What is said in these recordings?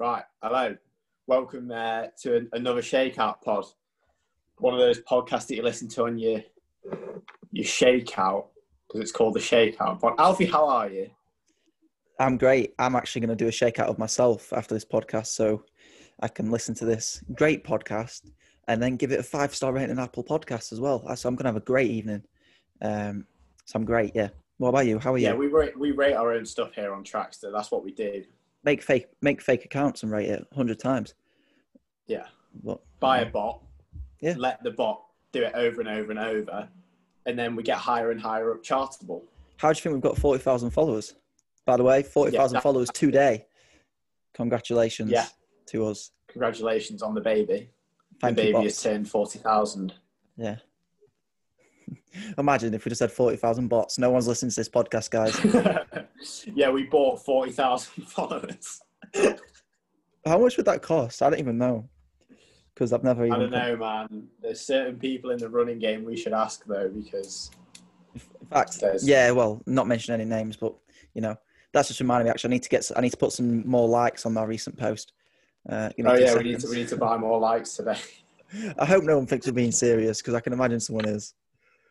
Right, hello. Welcome uh, to an, another Shakeout pod. One of those podcasts that you listen to on your your Shakeout because it's called the Shakeout. But Alfie, how are you? I'm great. I'm actually going to do a shakeout of myself after this podcast, so I can listen to this great podcast and then give it a five star rating on Apple Podcasts as well. So I'm going to have a great evening. Um, so I'm great. Yeah. What about you? How are you? Yeah, we rate we rate our own stuff here on Trackstaa. That's what we do. Make fake make fake accounts and rate it hundred times. Yeah, What? buy a bot. Yeah. Let the bot do it over and over and over, and then we get higher and higher up chartable. How do you think we've got forty thousand followers? By the way, forty thousand that- followers today. Congratulations Yeah. to us. Congratulations on the baby. Thank the baby bots. has turned forty thousand. Yeah. Imagine if we just had forty thousand bots. No one's listening to this podcast, guys. yeah, we bought forty thousand followers. How much would that cost? I don't even know. Because I've never even. I don't know, man. There's certain people in the running game we should ask though, because In fact, There's- yeah. Well, not mention any names, but you know, that's just reminding me. Actually, I need to get. I need to put some more likes on my recent post. Uh, oh yeah, we need to we need to buy more likes today. I hope no one thinks we're being serious because I can imagine someone is.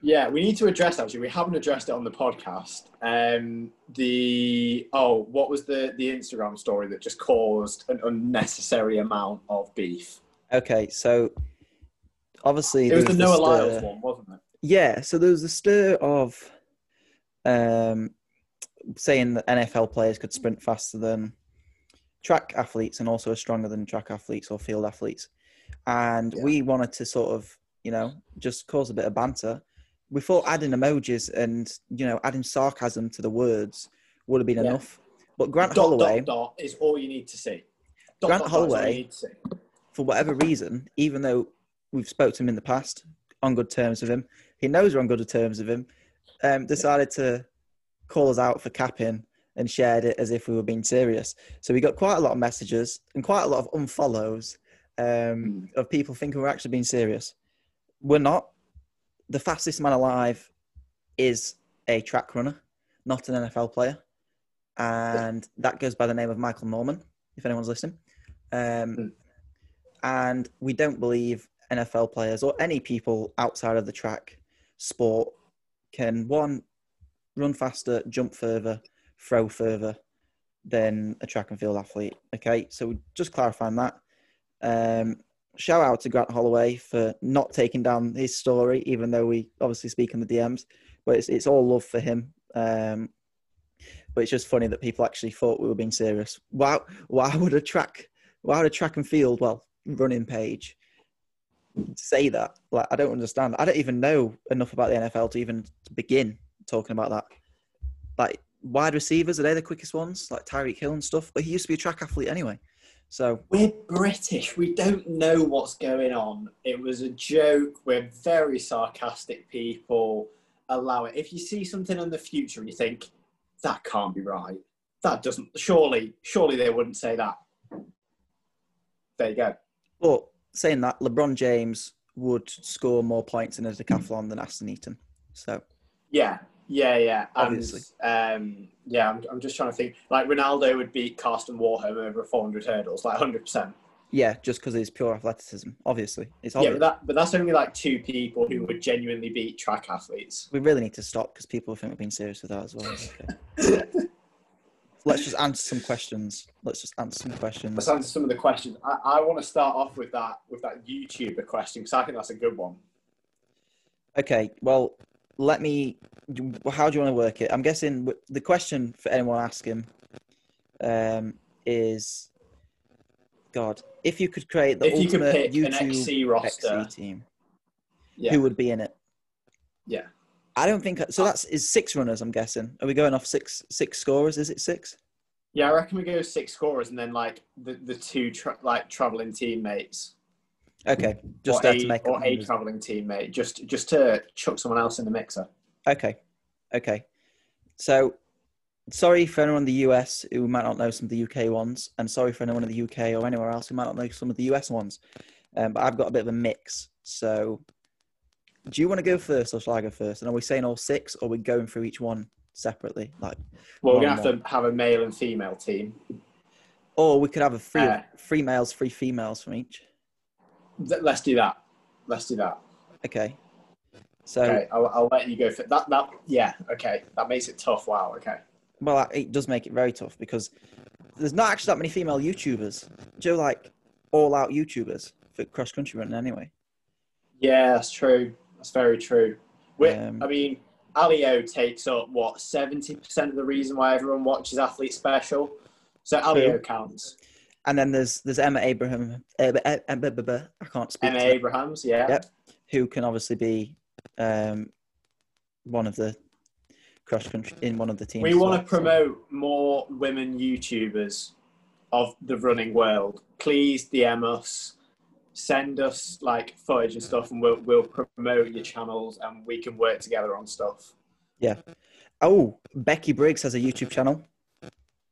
Yeah, we need to address that. Actually, we haven't addressed it on the podcast. Um, the oh, what was the the Instagram story that just caused an unnecessary amount of beef? Okay, so obviously It was the Noah Lyles one, wasn't it? Yeah, so there was a stir of um, saying that NFL players could sprint faster than track athletes and also are stronger than track athletes or field athletes. And Yeah. we wanted to sort of, you know, just cause a bit of banter. We thought adding emojis and, you know, adding sarcasm to the words would have been Yeah. enough. But Grant Dot Holloway, dot dot is all you need to see. Grant dot, dot is all you Holloway- need to see. for whatever reason, even though we've spoke to him in the past on good terms with him, he knows we're on good terms with him, um, decided to call us out for capping and shared it as if we were being serious. So we got quite a lot of messages and quite a lot of unfollows um, of people thinking we're actually being serious. We're not. The fastest man alive is a track runner, not an NFL player. And that goes by the name of Michael Norman, if anyone's listening. Um, Mm. and we don't believe NFL players or any people outside of the track sport can one run faster, jump further, throw further than a track and field athlete. Okay, so just clarifying that. Um, shout out to Grant Holloway for not taking down his story, even though we obviously speak in the DMs. But it's it's all love for him. Um, but it's just funny that people actually thought we were being serious. Why? Why would a track? Why would a track and field? Well, running page say that like i don't understand i don't even know enough about the nfl to even begin talking about that like wide receivers are they the quickest ones like tyreek hill and stuff but he used to be a track athlete anyway so We're British. We don't know what's going on. It was a joke. We're very sarcastic people. Allow it. If you see something in the future and you think that can't be right, that doesn't. Surely, surely they wouldn't say that. There you go. but saying that lebron james would score more points in a decathlon than ashton eaton so Yeah, yeah, yeah. And, Obviously. um, yeah. I'm, I'm just trying to think. Like Ronaldo would beat Karsten Warholm over 400 hurdles, like 100. percent yeah just because it's pure athleticism obviously it's Yeah, but that, but that's only like two people who would genuinely beat track athletes. we really need to stop because people think we're being serious with that as well okay. let's just answer some questions let's just answer some questions Let's answer some of the questions. I, I want to start off with that with that YouTuber question because I think that's a good one. Okay, well, let me. How do you want to work it? I'm guessing the question for anyone asking um, is, God, if you could create the if you could ultimate pick an YouTube XC roster, XC team, yeah, who would be in it? yeah, I don't think so. That's is six runners. I'm guessing. Are we going off six six scorers? Is it six? yeah. I reckon we go six scorers and then like the the two tra- like traveling teammates, Okay, just or, a, to make or a traveling teammate, just just to chuck someone else in the mixer. Okay, okay. So, sorry for anyone in the US who might not know some of the UK ones, and sorry for anyone in the UK or anywhere else who might not know some of the US ones. Um, but I've got a bit of a mix. So, do you want to go first, or shall I go first? And are we saying all six, or are we going through each one separately? Like, Well, we're gonna have to have a male and female team. Or we could have a free Uh, three males, three females from each. Th- Let's do that. Let's do that. Okay. So Okay, I'll, I'll let you go for that. That yeah. Okay, that makes it tough. Wow. Okay. well, it does make it very tough because there's not actually that many female YouTubers. Joe like all out YouTubers for cross country running anyway. Yeah, that's true. That's very true. Um, I mean, Alio takes up what seventy percent of the reason why everyone watches Athlete Special. So Alio counts. And then there's there's Emma Abraham. Uh, uh, uh, I can't speak. Emma Abrahams, yeah. Yep. Who can obviously be um, one of the cross country in one of the teams. We want well, to so- promote more women YouTubers of the running world. Please DM us, send us like footage and stuff, and we'll we'll promote your channels, and we can work together on stuff. Yeah. Oh, Becky Briggs has a YouTube channel.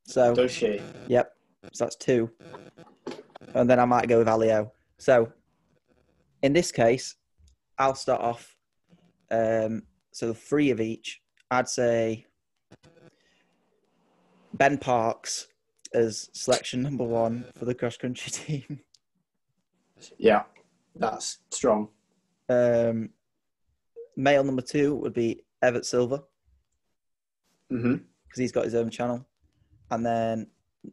So Does she? Yep. So that's two. And then I might go with Alio. So in this case, I'll start off. Um, so three of each. I'd say Ben Parks as selection number one for the cross country team. Yeah, that's strong. Um, male number two would be Everett Silver hmm because he's got his own channel. And then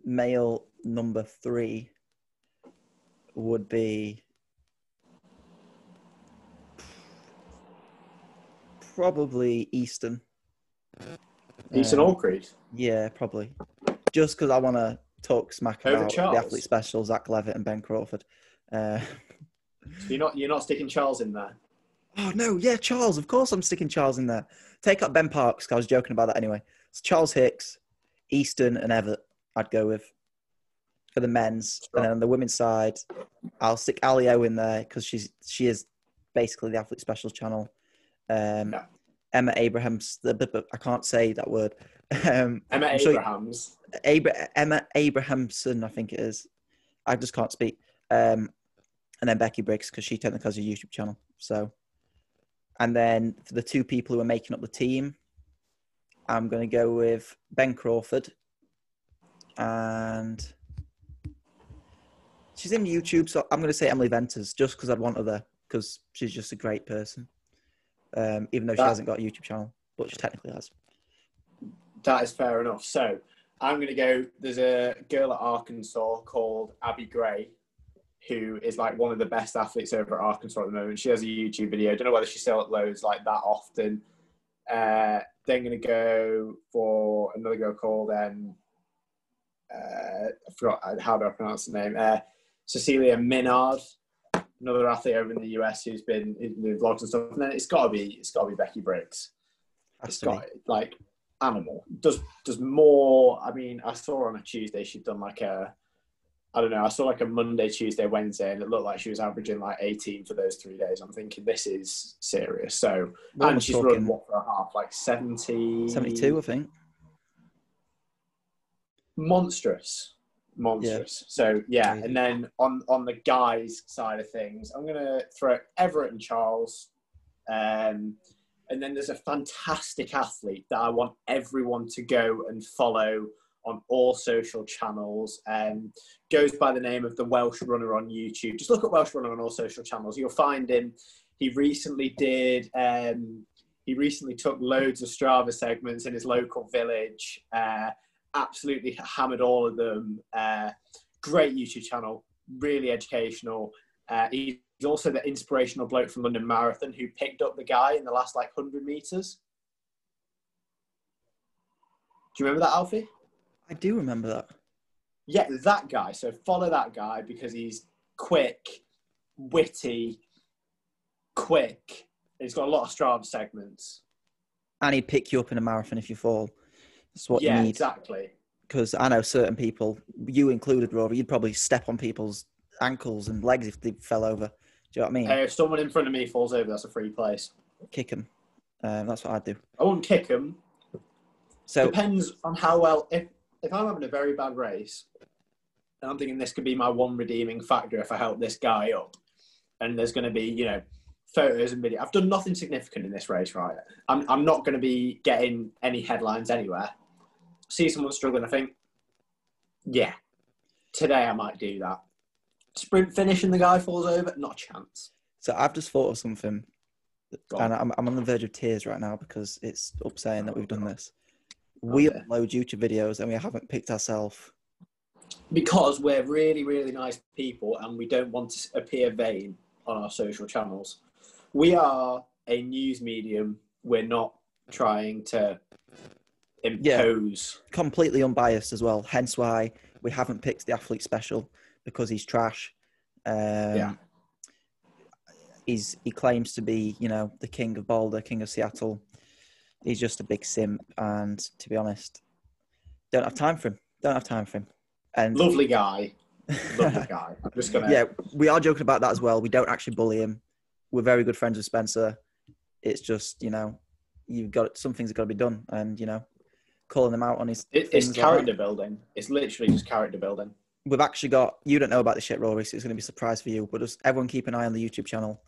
male number three would be probably Easton. Easton Um, Allred. Yeah, probably. Just because I want to talk smack Over about Charles? the athlete special, Zach Levitt and Ben Crawford. Uh, So you're not you're not sticking Charles in there. oh no, yeah, Charles. Of course, I'm sticking Charles in there. Take up Ben Parks. I was joking about that anyway. It's Charles Hicks, Easton, and Everett. I'd go with for the men's, Sure. and then on the women's side, I'll stick Alio in there because she's she is basically the athlete specials channel. Um, Yeah. Emma Abrahams. The, I can't say that word. Um, Emma I'm sure Abrahams. Abra- Emma Abrahamson, I think it is. I just can't speak. Um, and then Becky Briggs because she technically has a YouTube channel. So, and then for the two people who are making up the team, I'm going to go with Ben Crawford, and she's in YouTube, so I'm going to say Emily Venters just because I'd want her there because she's just a great person. Um, even though she hasn't got a YouTube channel, but she technically has. That is fair enough. So I'm going to go. There's a girl at Arkansas called Abby Gray, who is like one of the best athletes over at Arkansas at the moment. She has a YouTube video. I don't know whether she still uploads like that often. Uh, then going to go for another girl called um, I forgot uh, how do I pronounce the name? Uh, Cecilia Minard, another athlete over in the US who's been in the vlogs and stuff. And then it's got to be it's got to be Becky Briggs It's it's got like animal does does more i mean i saw on a tuesday she'd done like a i don't know i saw like a monday tuesday wednesday and it looked like she was averaging like 18 for those three days i'm thinking this is serious so and she's run what for a half like 70 72, I think. Monstrous. Monstrous. So yeah and then on on the guys side of things i'm gonna throw everett and charles um and then there's a fantastic athlete that i want everyone to go and follow on all social channels um goes by the name of the welsh runner on youtube. Just look at welsh runner on all social channels. You'll find him. He recently did um he recently took loads of strava segments in his local village uh absolutely hammered all of them. Uh, great YouTube channel, really educational. Uh, he's also the inspirational bloke from London Marathon who picked up the guy in the last like 100 meters. Do you remember that, Alfie? I do remember that. Yeah, that guy. So follow that guy because he's quick, witty, quick. He's got a lot of Strava segments. And he'd pick you up in a marathon if you fall. That's what yeah, you need. exactly. Because I know certain people, you included, Rover, you'd probably step on people's ankles and legs if they fell over. Do you know what I mean? Hey, if someone in front of me falls over, that's a free place. Kick them. Um, that's what I'd do. I won't kick him, So depends on how well if if I'm having a very bad race and I'm thinking this could be my one redeeming factor if I help this guy up and there's going to be you know photos and video I've done nothing significant in this race right I'm, I'm not going to be getting any headlines anywhere see someone struggling I think yeah today I might do that. Sprint finish and the guy falls over, not a chance. So I've just thought of something, and I'm, I'm on the verge of tears right now because it's upsetting that we've done this. Oh, we Okay. upload YouTube videos and we haven't picked ourselves. Because we're really, really nice people and we don't want to appear vain on our social channels. We are a news medium. We're not trying to impose. Completely unbiased as well. Hence why we haven't picked the athlete special because he's trash. Um, Yeah. He's he claims to be, you know, the king of Boulder, king of Seattle. He's just a big simp, and to be honest, don't have time for him. Don't have time for him. And Lovely guy. Lovely guy. I'm just gonna. yeah, we are joking about that as well. We don't actually bully him. We're very good friends with Spencer. It's just you know, you've got some things have got to be done, and you know, calling him out on his It, it's like character building. It's literally just character building. We've actually got. You don't know about the shit, Rory, so it's going to be a surprise for you. But just everyone keep an eye on the YouTube channel.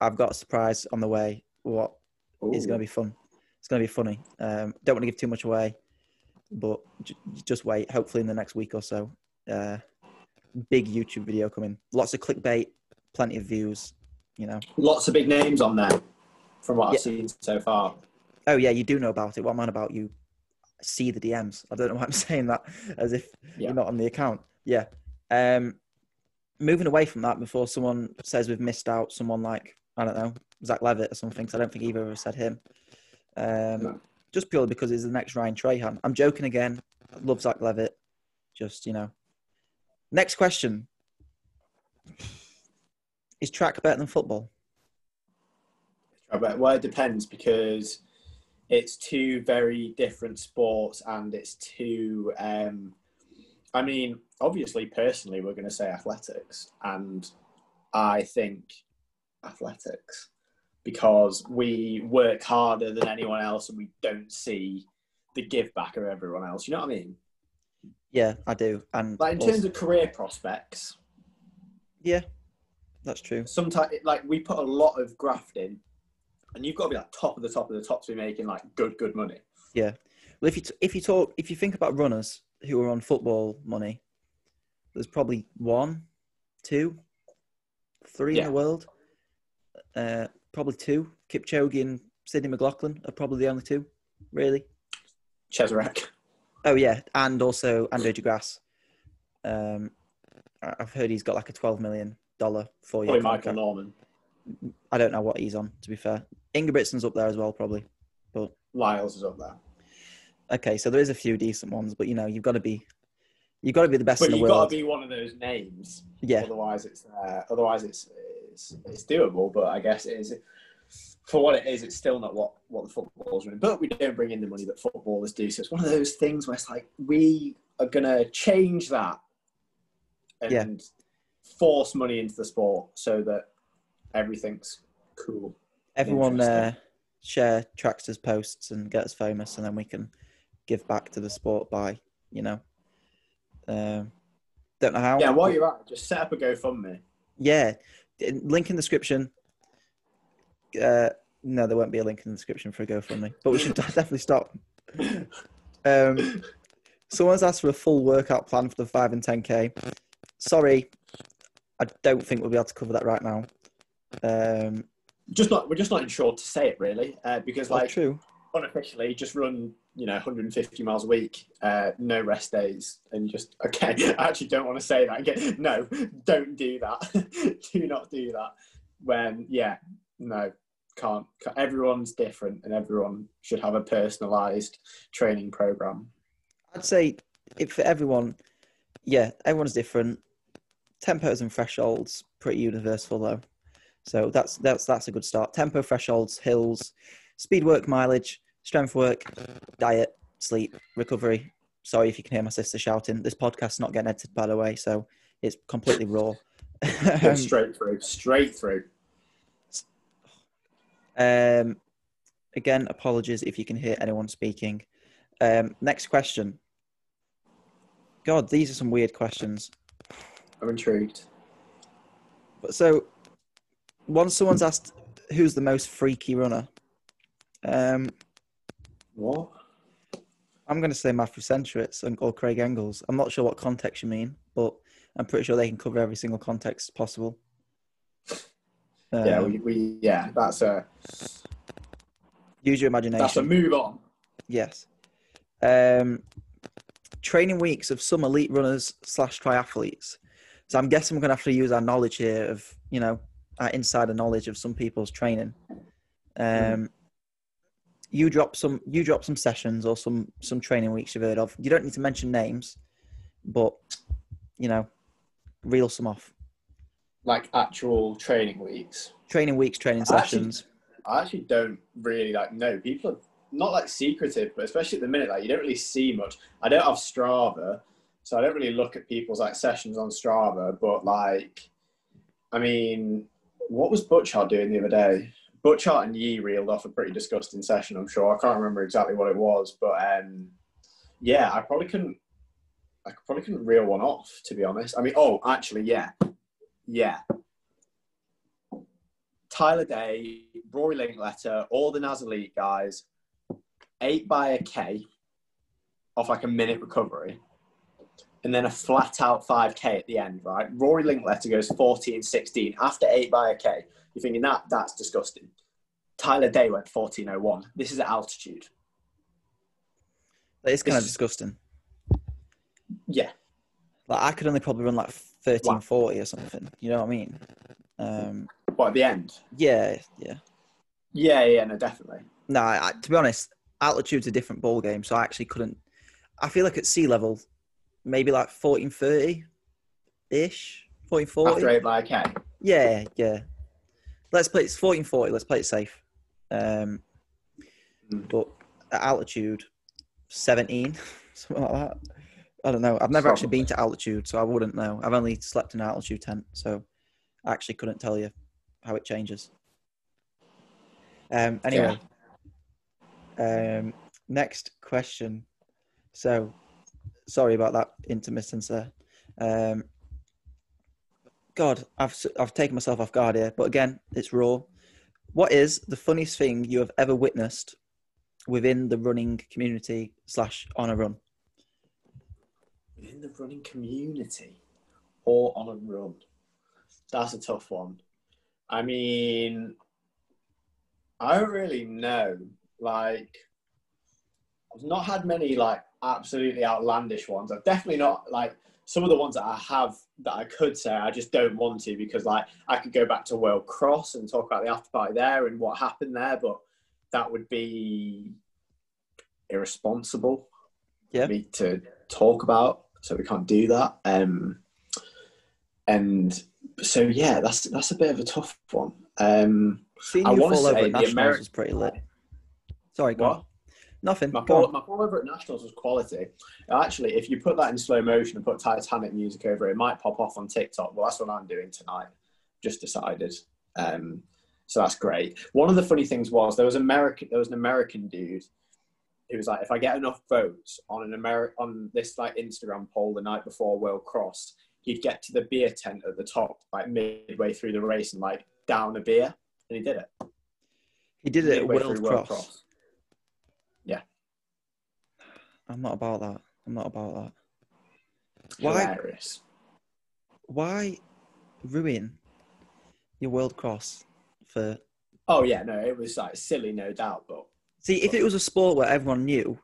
I've got a surprise on the way. What is going to be fun? It's going to be funny. Um, don't want to give too much away, but j- just wait. Hopefully, in the next week or so, uh, big YouTube video coming. Lots of clickbait, plenty of views. You know. Lots of big names on there from what Yeah. I've seen so far. Oh yeah, you do know about it. What I'm on about, you see the DMs. I don't know why I'm saying that as if Yeah. you're not on the account. Yeah. Um, moving away from that, before someone says we've missed out, someone like I don't know Zach Levitt or something. 'cause I don't think either of us said him. Um, No. Just purely because he's the next Ryan Trahan. I'm joking again. Love Zach Levitt. Just you know. Next question: Is track better than football? Well, it depends because it's two very different sports and it's two. Um, I mean, obviously, personally, we're going to say athletics, and I think athletics because we work harder than anyone else and we don't see the give back of everyone else. You know what I mean? Yeah, I do. And Like in also- terms of career prospects, yeah, that's true. sometimes like we put a lot of graft in, and you've got to be like top of the top of the top to be making like good good money. Yeah. Well, if you t- if you talk if you think about runners who are on football money, there's probably one, two, three in the world. Uh, probably two. Kipchoge and Sydney McLaughlin are probably the only two, really. Cheserek. Oh yeah, and also Andre De Grasse. Um, I've heard he's got like a twelve million dollar four year Michael. Norman. I don't know what he's on. To be fair, Ingebrigtsen's up there as well, probably. But Lyles is up there. Okay, so there is a few decent ones, but you know you've got to be, you've got to be the best But in the you've got to be one of those names. Yeah, Otherwise, it's uh, otherwise it's, it's it's doable. But I guess it is for what it is. It's still not what what the footballers doing. But we don't bring in the money that footballers do. So it's one of those things where it's like we are gonna change that and Yeah. force money into the sport so that everything's cool. everyone uh, share Trackstaa's posts and get us famous, and then we can give back to the sport by, you know, um, don't know how. Yeah, while you're at just set up a GoFundMe. Yeah, link in the description. Uh, no, there won't be a link in the description for a GoFundMe, but we should definitely stop. Um, someone's asked for a full workout plan for the five and ten k. Sorry, I don't think we'll be able to cover that right now. Um, just not we're just not insured to say it really uh, because like, true. unofficially just run you know 150 miles a week uh, no rest days and just okay i actually don't want to say that again. No don't do that. Do not do that. When yeah no can't everyone's different and everyone should have a personalized training program. I'd say if for everyone, yeah, everyone's different. Tempos and thresholds pretty universal though, so that's that's that's a good start. Tempo thresholds, hills, speed work, mileage, strength work, diet, sleep, recovery. Sorry if you can hear my sister shouting. This podcast's not getting edited by the way, so it's completely raw. Um, straight through straight through um, again, apologies if you can hear anyone speaking. Um, next question. God, these are some weird questions. i'm intrigued But so, once someone's asked who's the most freaky runner, um, what I'm going to say Matthew Centrowitz and or Craig Engels. I'm not sure what context you mean, but I'm pretty sure they can cover every single context possible. yeah, Um, we, we yeah, that's a use your imagination. that's a move on. Yes. Um, training weeks of some elite runners slash triathletes. So I'm guessing we're going to have to use our knowledge here of, you know, insider knowledge of some people's training. Um, You drop some, you drop some sessions or some some training weeks you've heard of. You don't need to mention names, but you know, reel some off. Like actual training weeks. Training weeks, training Actually- sessions. I actually don't really like know. People are not like secretive, but especially at the minute, like you don't really see much. I don't have Strava, so I don't really look at people's like sessions on Strava. But like, I mean, what was Butchart doing the other day? Butchart and Yee reeled off a pretty disgusting session. I'm sure I can't remember exactly what it was, but um, yeah, I probably couldn't. I probably couldn't reel one off, to be honest. I mean, oh, actually, yeah, yeah. Tyler Day, Rory Linkletter, all the Naz Elite guys, eight by a K off like a minute recovery, and then a flat out 5K at the end, right? Rory Linkletter goes 14 16 after eight by a K. You're thinking that that's disgusting. Tyler Day went 1401. This is at altitude. That is kind of This- disgusting. Yeah. Like I could only probably run like 1340 Wow. or something. You know what I mean? Um, What at the end? yeah, yeah. Yeah, yeah, no, definitely. No, I, to be honest, altitude's a different ball game, so I actually couldn't. I feel like at sea level, maybe like fourteen thirty, ish, fourteen forty. After eight by a K. Yeah, yeah. Let's play. It's fourteen forty. Let's play it safe. Um, Mm. but at altitude, seventeen, something like that. I don't know. I've never actually been to altitude, so I wouldn't know. I've only slept in an altitude tent, so I actually couldn't tell you how it changes. Um, anyway, um, next question. So, sorry about that intermittence there. Um, God, I've I've taken myself off guard here, but again, it's raw. What is the funniest thing you have ever witnessed within the running community slash on a run? in the running community or on a run? That's a tough one. I mean, I don't really know. Like, I've not had many like absolutely outlandish ones. I've definitely not like some of the ones that I have that I could say I just don't want to because like I could go back to World Cross and talk about the after party there and what happened there, but that would be irresponsible Yeah. for me to talk about. So we can't do that. Um, and so yeah, that's that's a bit of a tough one. Um, Seeing I you fall over say nationals Ameri- was pretty lit. Sorry, go what? on. Nothing. My Go fall, on. my fall over at Nationals was quality. Actually, if you put that in slow motion and put Titanic music over it, it might pop off on TikTok. Well, that's what I'm doing tonight. Just decided. Um, so that's great. One of the funny things was there was American. There was an American dude who was like, if I get enough votes on an Ameri- on this like Instagram poll the night before World Cross, he'd get to the beer tent at the top like midway through the race and like down a beer, and he did it. He did it at Midway World through Cross. Yeah, I'm not about that. I'm not about that. Why? hilarious. Why ruin your World Cross for? Oh yeah, no, it was like silly, no doubt, but See, if it was a sport where everyone knew,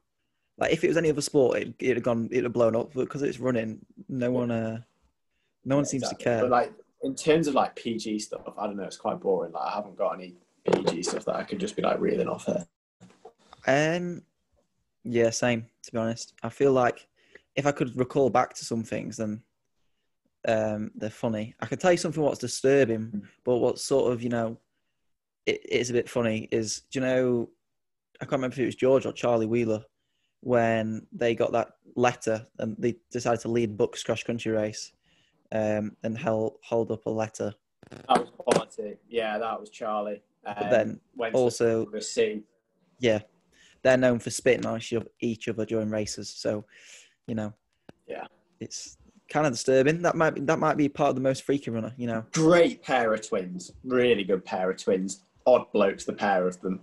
like if it was any other sport, it, it'd have gone, it'd have blown up. But because it's running, no one, uh, no one Yeah, seems exactly. to care. But like in terms of like PG stuff, I don't know. It's quite boring. Like I haven't got any PG stuff that I could just be like reeling off here. Um, yeah, same. To be honest, I feel like if I could recall back to some things, then um, they're funny. I could tell you something what's disturbing, but what's sort of you know, it, it's a bit funny. Is do you know? I can't remember if it was George or Charlie Wheeler when they got that letter and they decided to lead Bucks cross country race um, and held hold up a letter. That was quality. Yeah, that was Charlie. Um, But then also-. Yeah, they're known for spitting on each other during races. So, you know, Yeah. it's kind of disturbing. That might be, that might be part of the most freaky runner. You know, Great pair of twins. Really good pair of twins. Odd blokes, the pair of them.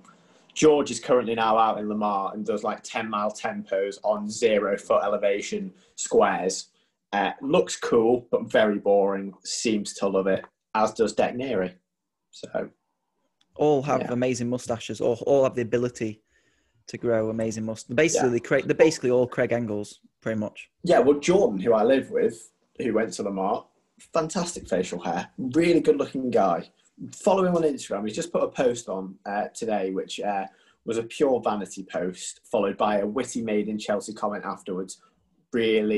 George is currently now out in Lamar and does like 10 mile tempos on zero foot elevation squares. Uh, looks cool, but very boring. Seems to love it, as does Deckneary. So all have Yeah. amazing mustaches, or all have the ability to grow amazing mustaches. Basically, Yeah. Craig, they're basically all Craig Engels, pretty much. yeah, well, Jordan, who I live with, who went to Lamar, fantastic facial hair, really good looking guy. Follow him on Instagram. He's just put a post on uh, today, which uh, was a pure vanity post, followed by a witty made in Chelsea comment afterwards. Really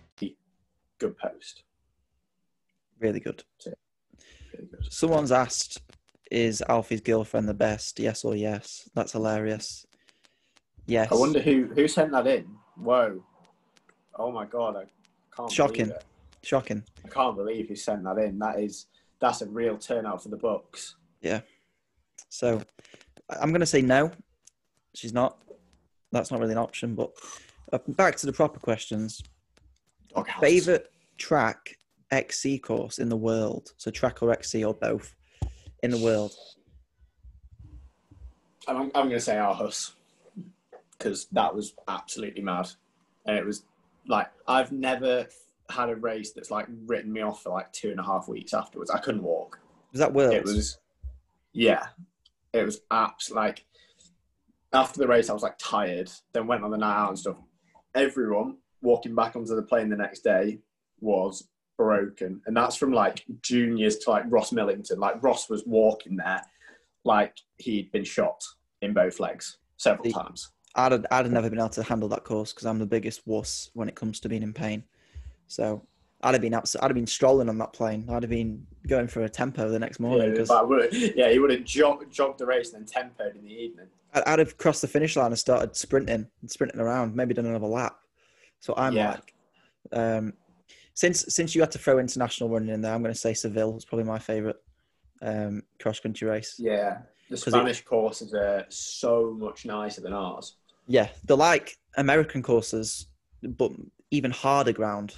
good post. Really good. Really good. Someone's asked, "Is Alfie's girlfriend the best? Yes or yes?" That's hilarious. Yes. I wonder who who sent that in. Whoa! Oh my god! I can't. Shocking. Shocking. I can't believe who sent that in. That is that's a real turnout for the books. Yeah. So I'm going to say no. She's not. That's not really an option. But uh, back to the proper questions. Doghouse. Favorite track XC course in the world? So track or XC or both in the world? I'm, I'm going to say Aarhus because that was absolutely mad, and it was like I've never had a race that's like written me off for like two and a half weeks afterwards. I couldn't walk. Was that world? It was, yeah, it was abs like after the race I was like tired. Then went on the night out and stuff. Everyone walking back onto the plane the next day was broken, and that's from like juniors to like Ross Millington. Like Ross was walking there like he'd been shot in both legs several The- times. I'd have, I'd have never been able to handle that course because I'm the biggest wuss when it comes to being in pain. So I'd have been abs- I'd have been strolling on that plane. I'd have been going for a tempo the next morning Yeah, because but would- yeah, he would have jogged, jogged the race and then tempoed in the evening. I'd, I'd have crossed the finish line and started sprinting and sprinting around, maybe done another lap. So I'm Yeah. like, um, since since you had to throw international running in there, I'm going to say Seville is probably my favourite um, cross country race. Yeah, the 'Cause it- Spanish courses are so much nicer than ours. Yeah, they're like American courses, but even harder ground.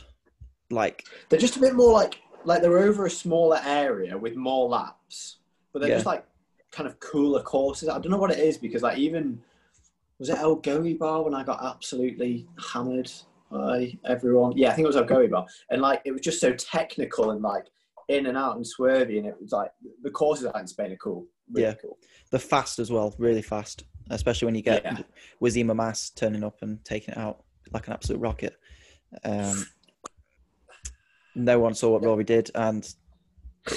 Like They're just a bit more like like they're over a smaller area with more laps, but they're Yeah. just like kind of cooler courses. I don't know what it is because like even was it Elgoibar when I got absolutely hammered by everyone? Yeah, I think it was Elgoibar, and like it was just so technical and like in and out and swervy, and it was like the courses out in Spain are cool, really Yeah. cool. they're fast as well, really fast. Especially when you get Yeah. Wizzy Mamas turning up and taking it out like an absolute rocket. Um, no one saw what Rory did, and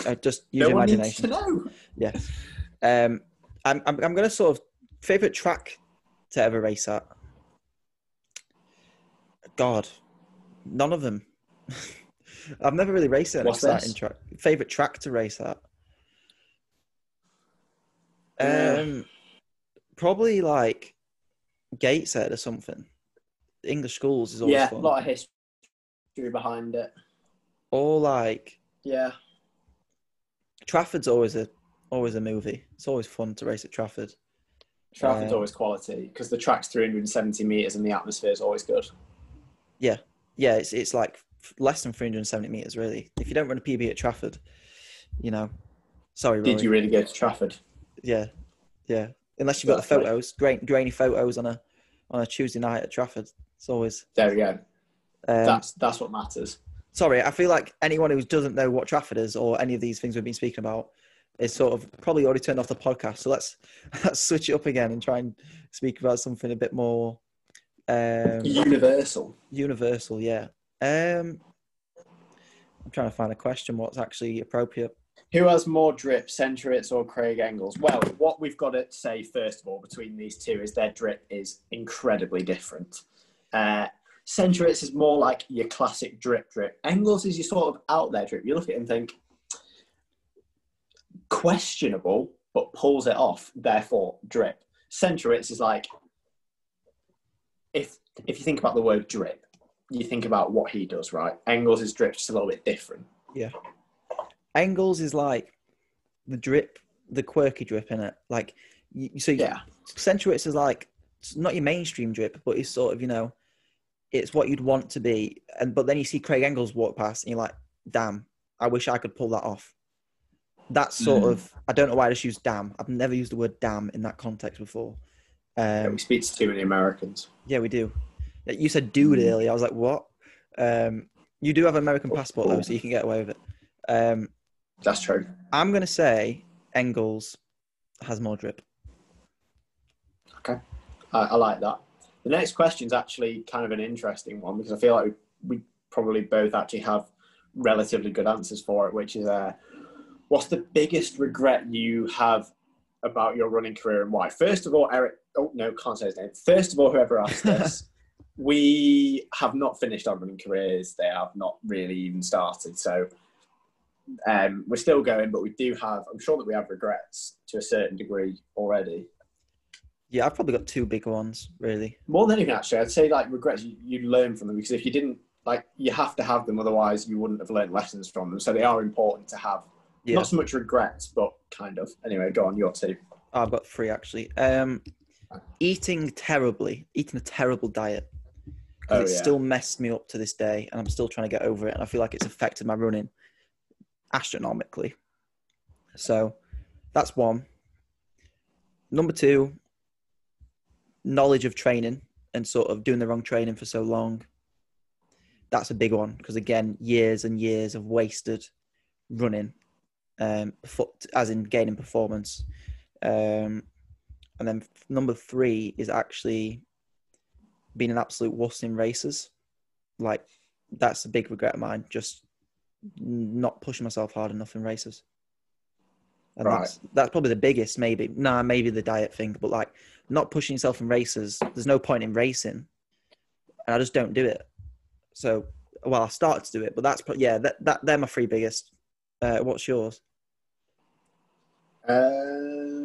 uh, just use no imagination. needs to know. Yes. Um, I'm, I'm, I'm going to sort of favorite track to ever race at. God, none of them. I've never really raced at an What's this? track. Favorite track to race at? Yeah. Um, probably like Gateshead or something. English schools is always Yeah, a lot of history behind it. Or like Yeah, Trafford's always a always a movie. It's always fun to race at Trafford. Trafford's Um, always quality because the track's 370 meters and the atmosphere is always good. Yeah, yeah, it's it's like less than 370 meters really. If you don't run a PB at Trafford, you know, sorry, Rory. Did you really go to Trafford? Yeah, yeah. Unless you've got the photos, grain, grainy photos on a on a Tuesday night at Trafford. It's always. There we go. Um, That's that's what matters. sorry, I feel like anyone who doesn't know what Trafford is or any of these things we've been speaking about is sort of probably already turned off the podcast. So let's let's switch it up again and try and speak about something a bit more um, Universal. universal. Yeah. Um, I'm trying to find a question. What's actually appropriate? Who has more drip, Centrowitz or Craig Engels? Well, what we've got to say first of all between these two is their drip is incredibly different. Uh, Centrowitz is more like your classic drip drip. Engels is your sort of out there drip. You look at it and think questionable, but pulls it off. Therefore, drip. Centrowitz is like if if you think about the word drip, you think about what he does, right? Engels' drip just a little bit different. Yeah. Engels is like the drip, the quirky drip in it. Like, you, so Yeah. Centrowitz is like it's not your mainstream drip, but it's sort of you know, it's what you'd want to be. And but then you see Craig Engels walk past, and you're like, damn, I wish I could pull that off. That's sort Mm. of I don't know why I just use damn. I've never used the word damn in that context before. Um, we speak to too many Americans. yeah, we do. You said dude Mm. earlier. I was like, what? Um, you do have an American passport though, so you can get away with it. Um, That's true. I'm gonna say Engels has more drip. Okay, I, I like that. The next question is actually kind of an interesting one because I feel like we, we probably both actually have relatively good answers for it, which is uh, what's the biggest regret you have about your running career and why? First of all, Eric, oh no, can't say his name. First of all, whoever asked this, we have not finished our running careers. They have not really even started. So um, we're still going, but we do have, I'm sure that we have regrets to a certain degree already. Yeah, I've probably got two big ones, really. More than anything, actually, I'd say like regrets you, you learn from them because if you didn't like, you have to have them, otherwise you wouldn't have learned lessons from them. So they are important to have. Yeah, Not so much regrets, but kind of. Anyway, go on, your two. I've got three actually. Um, eating terribly, eating a terrible diet. Oh, it's yeah. still messed me up to this day, and I'm still trying to get over it. And I feel like it's affected my running astronomically. So that's one. Number two, knowledge of training and sort of doing the wrong training for so long. That's a big one because again, years and years of wasted running, um, as in gaining performance. Um, and then number three is actually being an absolute wuss in races. Like that's a big regret of mine. Just not pushing myself hard enough in races. And Right. that's that's probably the biggest, maybe. Nah, maybe the diet thing, but like not pushing yourself in races. There's no point in racing, and I just don't do it. So, well, I started to do it, but that's pro- yeah, that that they're my three biggest. Uh, what's yours? Um,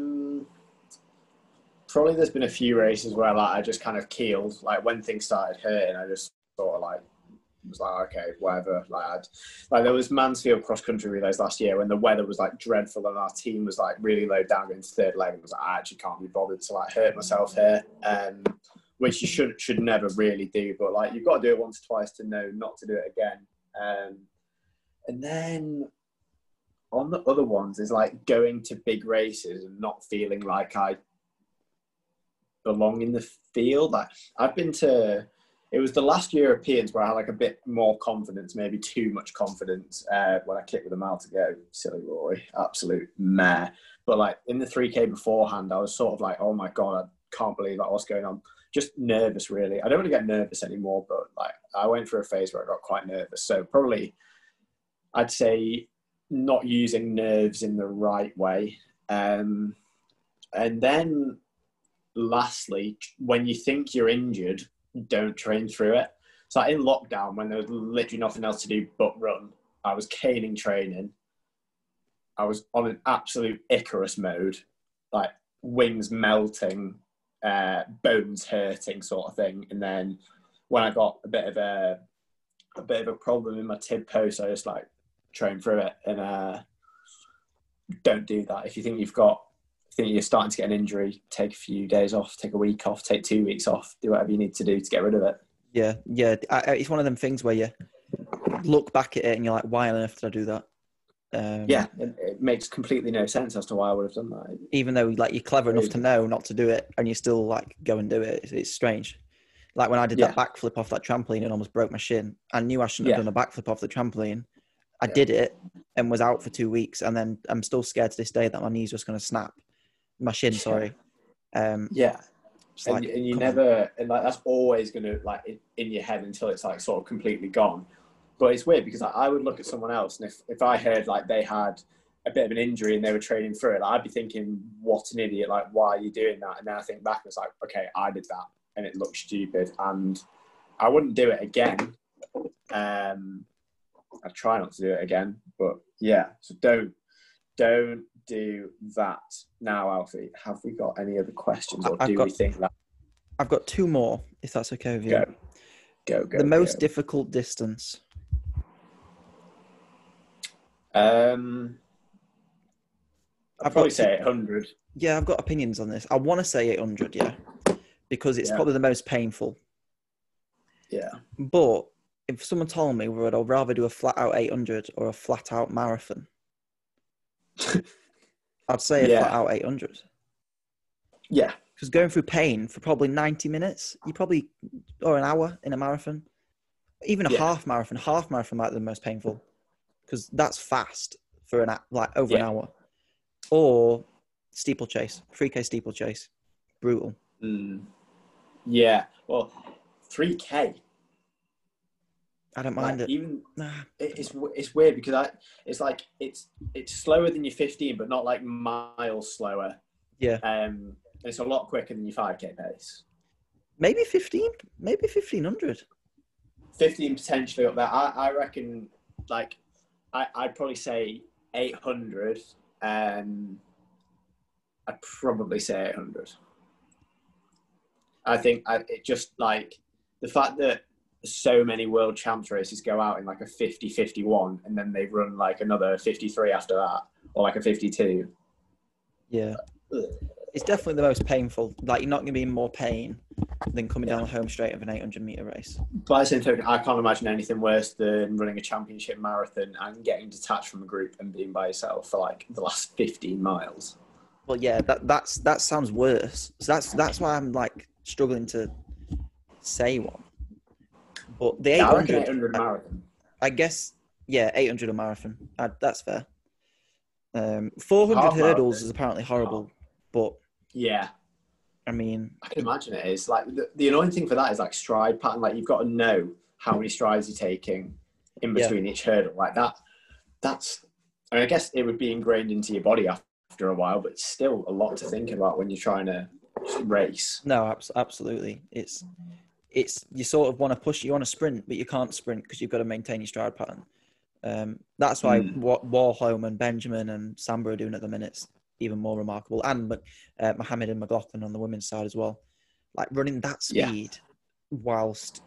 probably there's been a few races where like I just kind of keeled. Like when things started hurting, I just sort of like was like, okay, whatever. Like, I'd, like there was Mansfield cross country relays last year when the weather was like dreadful and our team was like really low down going third leg. And was like, I actually can't be bothered to like hurt myself here, um, which you should should never really do. But like you've got to do it once or twice to know not to do it again. Um, and then on the other ones is like going to big races and not feeling like I belong in the field. Like I've been to, it was the last Europeans where I had like a bit more confidence, maybe too much confidence uh, when I kicked with a mile to go. Silly Rory, absolute mare. But like in the 3K beforehand, I was sort of like, oh my God, I can't believe that what's going on. Just nervous, really. I don't really get nervous anymore, but like I went through a phase where I got quite nervous. So probably I'd say not using nerves in the right way. Um, and then lastly, when you think you're injured, don't train through it. So in lockdown, when there was literally nothing else to do but run, I was caning training. I was on an absolute Icarus mode, like wings melting, uh, bones hurting, sort of thing. And then when I got a bit of a a bit of a problem in my tib post, I just like train through it and uh, don't do that. If you think you've got, you're starting to get an injury, take a few days off, take a week off, take two weeks off, do whatever you need to do to get rid of it. Yeah, yeah. I, it's one of them things where you look back at it and you're like, why on earth did I do that? Um, Yeah, it, it makes completely no sense as to why I would have done that. Even though like you're clever enough to know not to do it, and you still like go and do it. It's, it's strange. Like when I did that backflip off that trampoline and almost broke my shin. I knew I shouldn't have done a backflip off the trampoline. I Yeah. did it and was out for two weeks, and then I'm still scared to this day that my knee's just going to snap. My shin, sorry. Um, Yeah, and, like, and you on. never and like that's always going to like in, in your head until it's like sort of completely gone but it's weird because like, i would look at someone else and if, if i heard like they had a bit of an injury and they were training through it i'd be thinking what an idiot like why are you doing that and then i think back and it's like okay i did that and it looked stupid and i wouldn't do it again um i try not to do it again but yeah so don't don't do that now alfie have we got any other questions or I've do got- we think that I've got two more, if that's okay with you. Go. Go go. the most go. difficult distance. Um, I'd I've probably got- say 100. Yeah, I've got opinions on this. I want to say 800, yeah, because it's Yeah. probably the most painful. Yeah. But if someone told me would I rather do a flat out 800 or a flat out marathon, I'd say Yeah. flat out 800. Yeah. Because going through pain for probably 90 minutes, you probably, or an hour in a marathon, even a Yeah. half marathon, half marathon might be the most painful because that's fast for an like over an hour. Or steeplechase, 3K steeplechase, brutal. Mm. Yeah. Well, 3K. I don't Like, mind it. Even Nah. it- it's it's weird because I it's like it's it's slower than your 15, but not like miles slower. Yeah. Um, it's a lot quicker than your 5K pace. Maybe 15, maybe 1500. 15 potentially up there. I, I reckon like I, I'd probably say 800. Um, I'd probably say 800. I think I, it just like the fact that so many world champs races go out in like a 50 51 and then they run like another 53 after that or like a 52 Yeah. It's definitely the most painful. Like, you're not going to be in more pain than coming down the home straight of an 800 meter race. by the same token i can't imagine anything worse than running a championship marathon and getting detached from a group and being by yourself for like the last 15 miles Well, yeah, that that's that sounds worse. So that's that's why I'm like struggling to say one. But the Yeah, I reckon 800, 800 I, marathon I guess, yeah, 800 a marathon. Uh, that's fair. Um, 400 Half hurdles marathon. is apparently horrible, but yeah I mean, I can imagine it is like the, the annoying thing for that is like stride pattern. Like you've got to know how many strides you're taking in Yeah. between each hurdle. Like that, that's. I mean, I guess it would be ingrained into your body after a while, but still a lot to think about when you're trying to race. no, abs- absolutely. It's it's you sort of want to push. You want to sprint, but you can't sprint because you've got to maintain your stride pattern. Um, that's why Mm. what Warholm and Benjamin and Samba are doing at the minute is even more remarkable, and uh, Muhammad and McLaughlin on the women's side as well. Like running that Yeah. speed whilst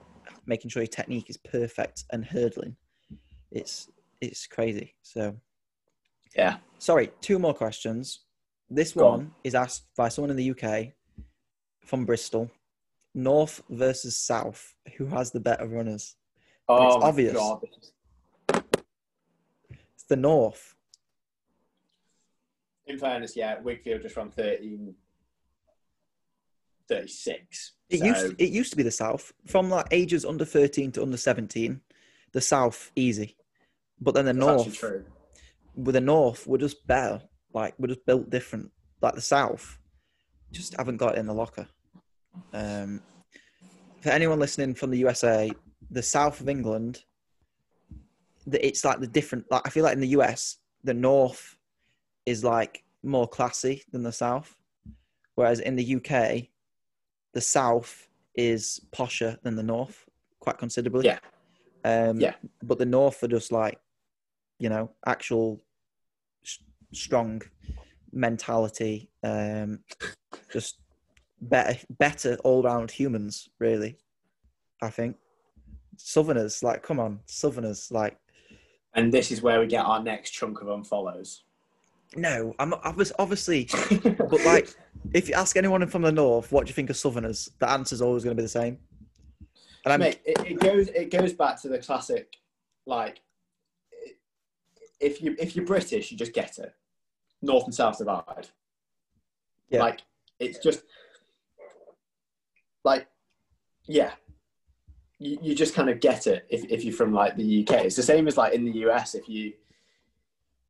making sure your technique is perfect and hurdling. It's it's crazy. So Yeah. sorry, two more questions. This Go one on. is asked by someone in the UK from Bristol. North versus South. Who has the better runners? Oh, my obvious. God. It's the North. In fairness, yeah, Wigfield just ran 13, 36. It so, used it used to be the South from like ages under thirteen to under seventeen. The South easy, but then the that's North with the North we're just better. Like we're just built different. Like the South, just haven't got it in the locker. Um, for anyone listening from the USA, the South of England, the, it's like the different. Like I feel like in the US, the North is like more classy than the South, whereas in the UK, the South is posher than the North quite considerably. Yeah. Um, Yeah. But the North are just like, you know, actual s- strong mentality, um, just better, better all round humans, really. I think. Southerners, like, come on, Southerners, like, And this is where we get our next chunk of unfollows. no, I'm obvious, obviously, but like, if you ask anyone from the North, what do you think of Southerners? The answer's always going to be the same. And I'm, Mate, it, it goes it goes back to the classic, like, if you if you're British, you just get it. North and South divide. Yeah. Like it's just like yeah. You, you just kind of get it if, if you're from like the UK. It's the same as like in the US if you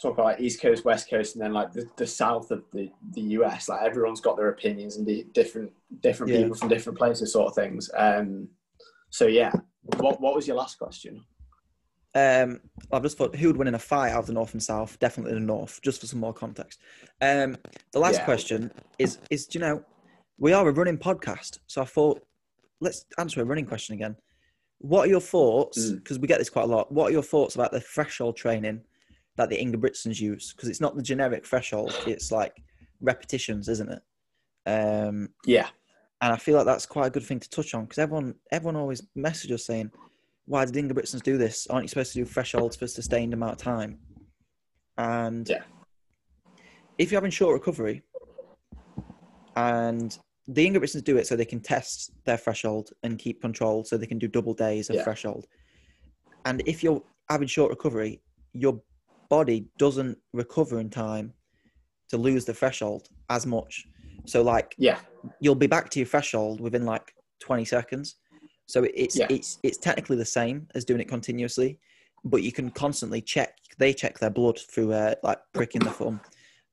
talk about like East Coast, West Coast, and then like the, the south of the, the US. Like everyone's got their opinions and the different different Yeah. people from different places, sort of things. Um, so yeah, what what was your last question? Um, I've just thought who would win in a fight out of the North and South? Definitely the North, just for some more context. Um, the last Yeah. question is: is do you know we are a running podcast, so I thought let's answer a running question again. What are your thoughts? Mm. Because we get this quite a lot. What are your thoughts about the threshold training that the Ingebrigtsens use? Because it's not the generic threshold; it's like repetitions, isn't it? Um, Yeah, and I feel like that's quite a good thing to touch on because everyone everyone always messages us saying, "Why did Ingebrigtsens do this? Aren't you supposed to do thresholds for a sustained amount of time?" And Yeah. if you're having short recovery, and the Ingebrigtsens do it so they can test their threshold and keep control, so they can do double days of Yeah. threshold. And if you're having short recovery, your body doesn't recover in time to lose the threshold as much. So, like, Yeah, you'll be back to your threshold within like 20 seconds. So it's Yeah. it's it's technically the same as doing it continuously, but you can constantly check. They check their blood through uh, like pricking the thumb.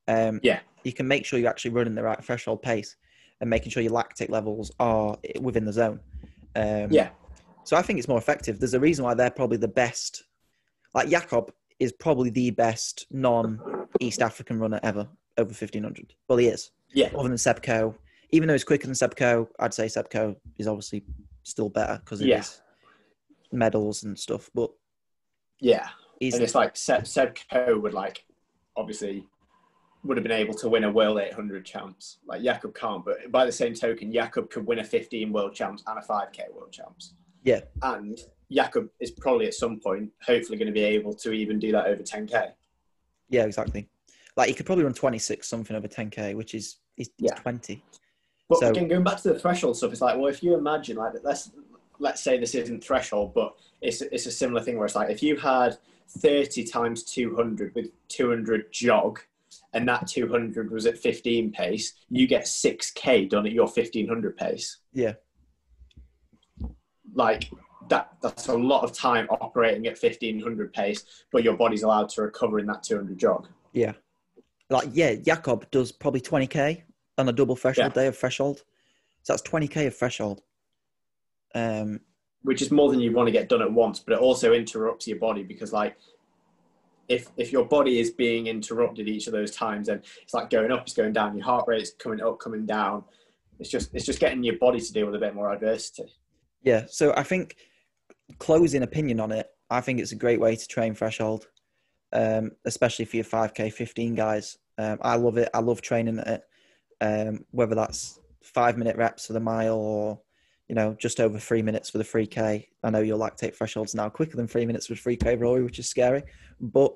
Um, Yeah. You can make sure you're actually running the right threshold pace and making sure your lactate levels are within the zone. Um, yeah, so I think it's more effective. There's a reason why they're probably the best. Like Jakob is probably the best non-East African runner ever over 1500. Well, he is yeah, other than Seb Coe. Even though he's quicker than Seb Coe, I'd say Seb Coe is obviously still better because of Yeah. his medals and stuff. But yeah. he's and it's like Seb, Seb would like obviously would have been able to win a world 800 champs like Jakob can't but by the same token Jakob could win a 15 world champs and a 5k world champs Yeah. and Jakob is probably at some point hopefully going to be able to even do that over 10k yeah, exactly. Like he could probably run 26 something over 10k, which is he's, Yeah. 20. but So- again going back to the threshold stuff it's like well if you imagine like let's let's say this isn't threshold but it's it's a similar thing where it's like if you had 30 times 200 with 200 jog and that 200 was at 15 pace, you get 6k done at your 1500 pace. Yeah, Like that that's a lot of time operating at 1500 pace, but your body's allowed to recover in that 200 jog. yeah. Like yeah, Jakob does probably 20k on a double threshold Yeah. day of threshold. So that's 20k of threshold. Um, Which is more than you want to get done at once, but it also interrupts your body because like if if your body is being interrupted each of those times, then it's like going up, it's going down, your heart rate's coming up, coming down. It's just it's just getting your body to deal with a bit more adversity. Yeah, so I think closing opinion on it, I think it's a great way to train threshold, um, especially for your 5K, 15 guys. Um, I love it. I love training at it, um, whether that's five minute reps for the mile or, you know, just over three minutes for the 3K. I know your lactate threshold's now quicker than three minutes with 3K, Rory, which is scary. But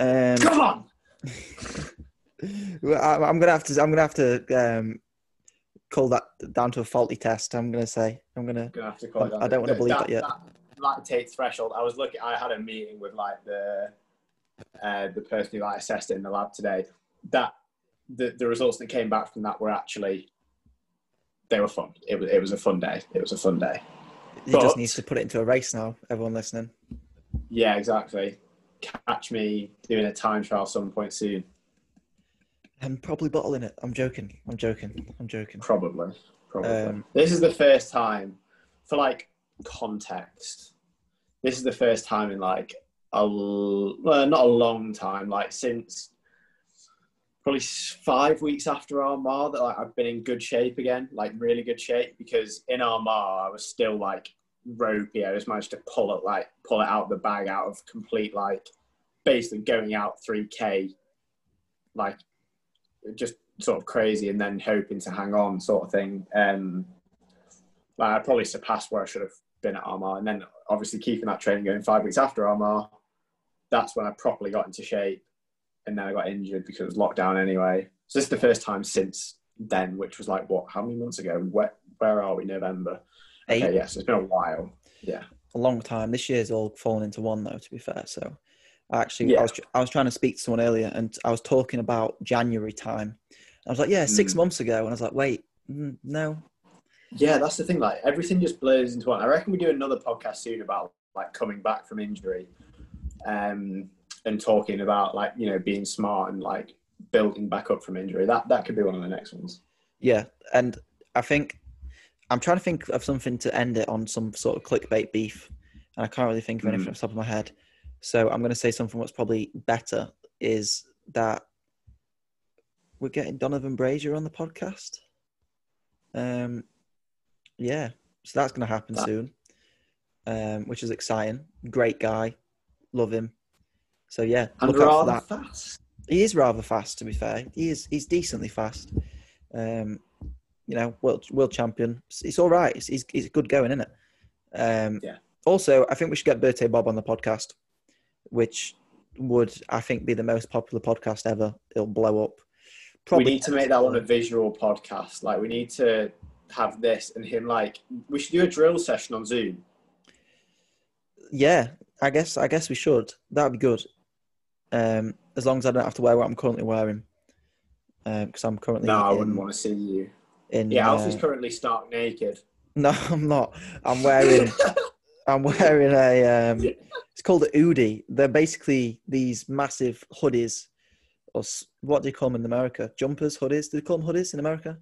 um, Come on! I- I'm gonna have to. I'm gonna have to um, call that down to a faulty test. I'm gonna say. I'm gonna. gonna have to call it I don't wanna believe that yet. lactate threshold. I was looking. I had a meeting with like the uh, the person who like assessed it in the lab today. That the the results that came back from that were actually they were fun. It was it was a fun day. It was a fun day. He just needs to put it into a race now. Everyone listening. Yeah, exactly. Catch me doing a time trial some point soon. I'm probably bottling it. I'm joking. I'm joking. I'm joking. Probably. Probably. Um, this is the first time, for like context, this is the first time in like a well, not a long time, like since probably five weeks after Armagh that like I've been in good shape again, like really good shape. Because in Armagh I was still like I just managed to pull it like pull it out the bag out of complete like basically going out three k, like just sort of crazy and then hoping to hang on sort of thing. Um, like I probably surpassed where I should have been at Armagh. And then obviously keeping that training going five weeks after Armagh, that's when I properly got into shape. And then I got injured because it was lockdown anyway. So this is the first time since then, which was like, what, how many months ago? Where, where are we? November. Eight, Okay, yes, it's been a while. Yeah. a long time. This year's all fallen into one though. To be fair, so I actually Yeah. I was I was trying to speak to someone earlier, and I was talking about January time. I was like, yeah, six Mm. months ago, and I was like, wait, mm, no, Yeah, that's the thing. Like everything just blurs into one. I reckon we do another podcast soon about like coming back from injury, um, and talking about like you know being smart and like building back up from injury. That that could be one of the next ones. Yeah, and I think I'm trying to think of something to end it on some sort of clickbait beef, and I can't really think of anything Mm. off the top of my head. So I'm going to say something what's probably better is that we're getting Donavan Brazier on the podcast. Um, yeah, so that's going to happen That- soon, um, which is exciting. Great guy, love him. So yeah, And look out for that. fast. He is rather fast, to be fair. He is. He's decently fast. Um, you know, world world champion. It's, it's all right. It's, it's, it's good going, isn't it? Um, Yeah. Also, I think we should get Birthday Bob on the podcast, which would I think be the most popular podcast ever. It'll blow up. we need to make that one a visual podcast. Like we need to have this and him. Like we should do a drill session on Zoom. Yeah, I guess I guess we should. That'd be good. Um, as long as I don't have to wear what I'm currently wearing, because I'm currently No, I wouldn't want to see you. In Yeah, uh, Alfie's currently stark naked. No, I'm not. I'm wearing. I'm wearing a. Um, it's called a Oodie. They're basically these massive hoodies, or what do you call them in America? Jumpers, hoodies. Do they call them hoodies in America?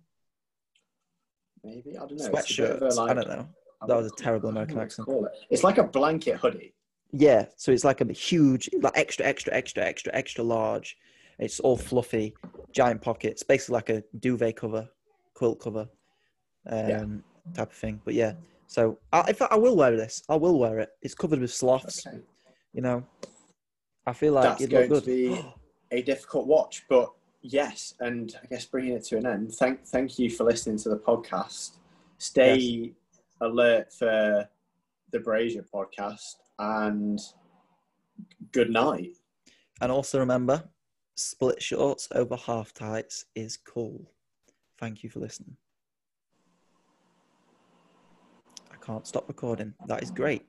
Maybe I don't know. It's a bit of Sweatshirts. like- I don't know. That was a terrible American know what to accent. it. It's like a blanket hoodie. Yeah, so it's like a huge, like extra, extra, extra, extra, extra large. It's all fluffy, giant pockets, basically like a duvet cover, quilt cover, um, Yeah. type of thing. But yeah, so I, in fact, I will wear this. I will wear it. It's covered with sloths. Okay. You know, I feel like That's going to be a difficult watch, but yes, and I guess bringing it to an end. Thank, thank you for listening to the podcast. Stay alert for the Brazier podcast, and good night. And also remember, split shorts over half tights is cool. Thank you for listening. I can't stop recording. That is great.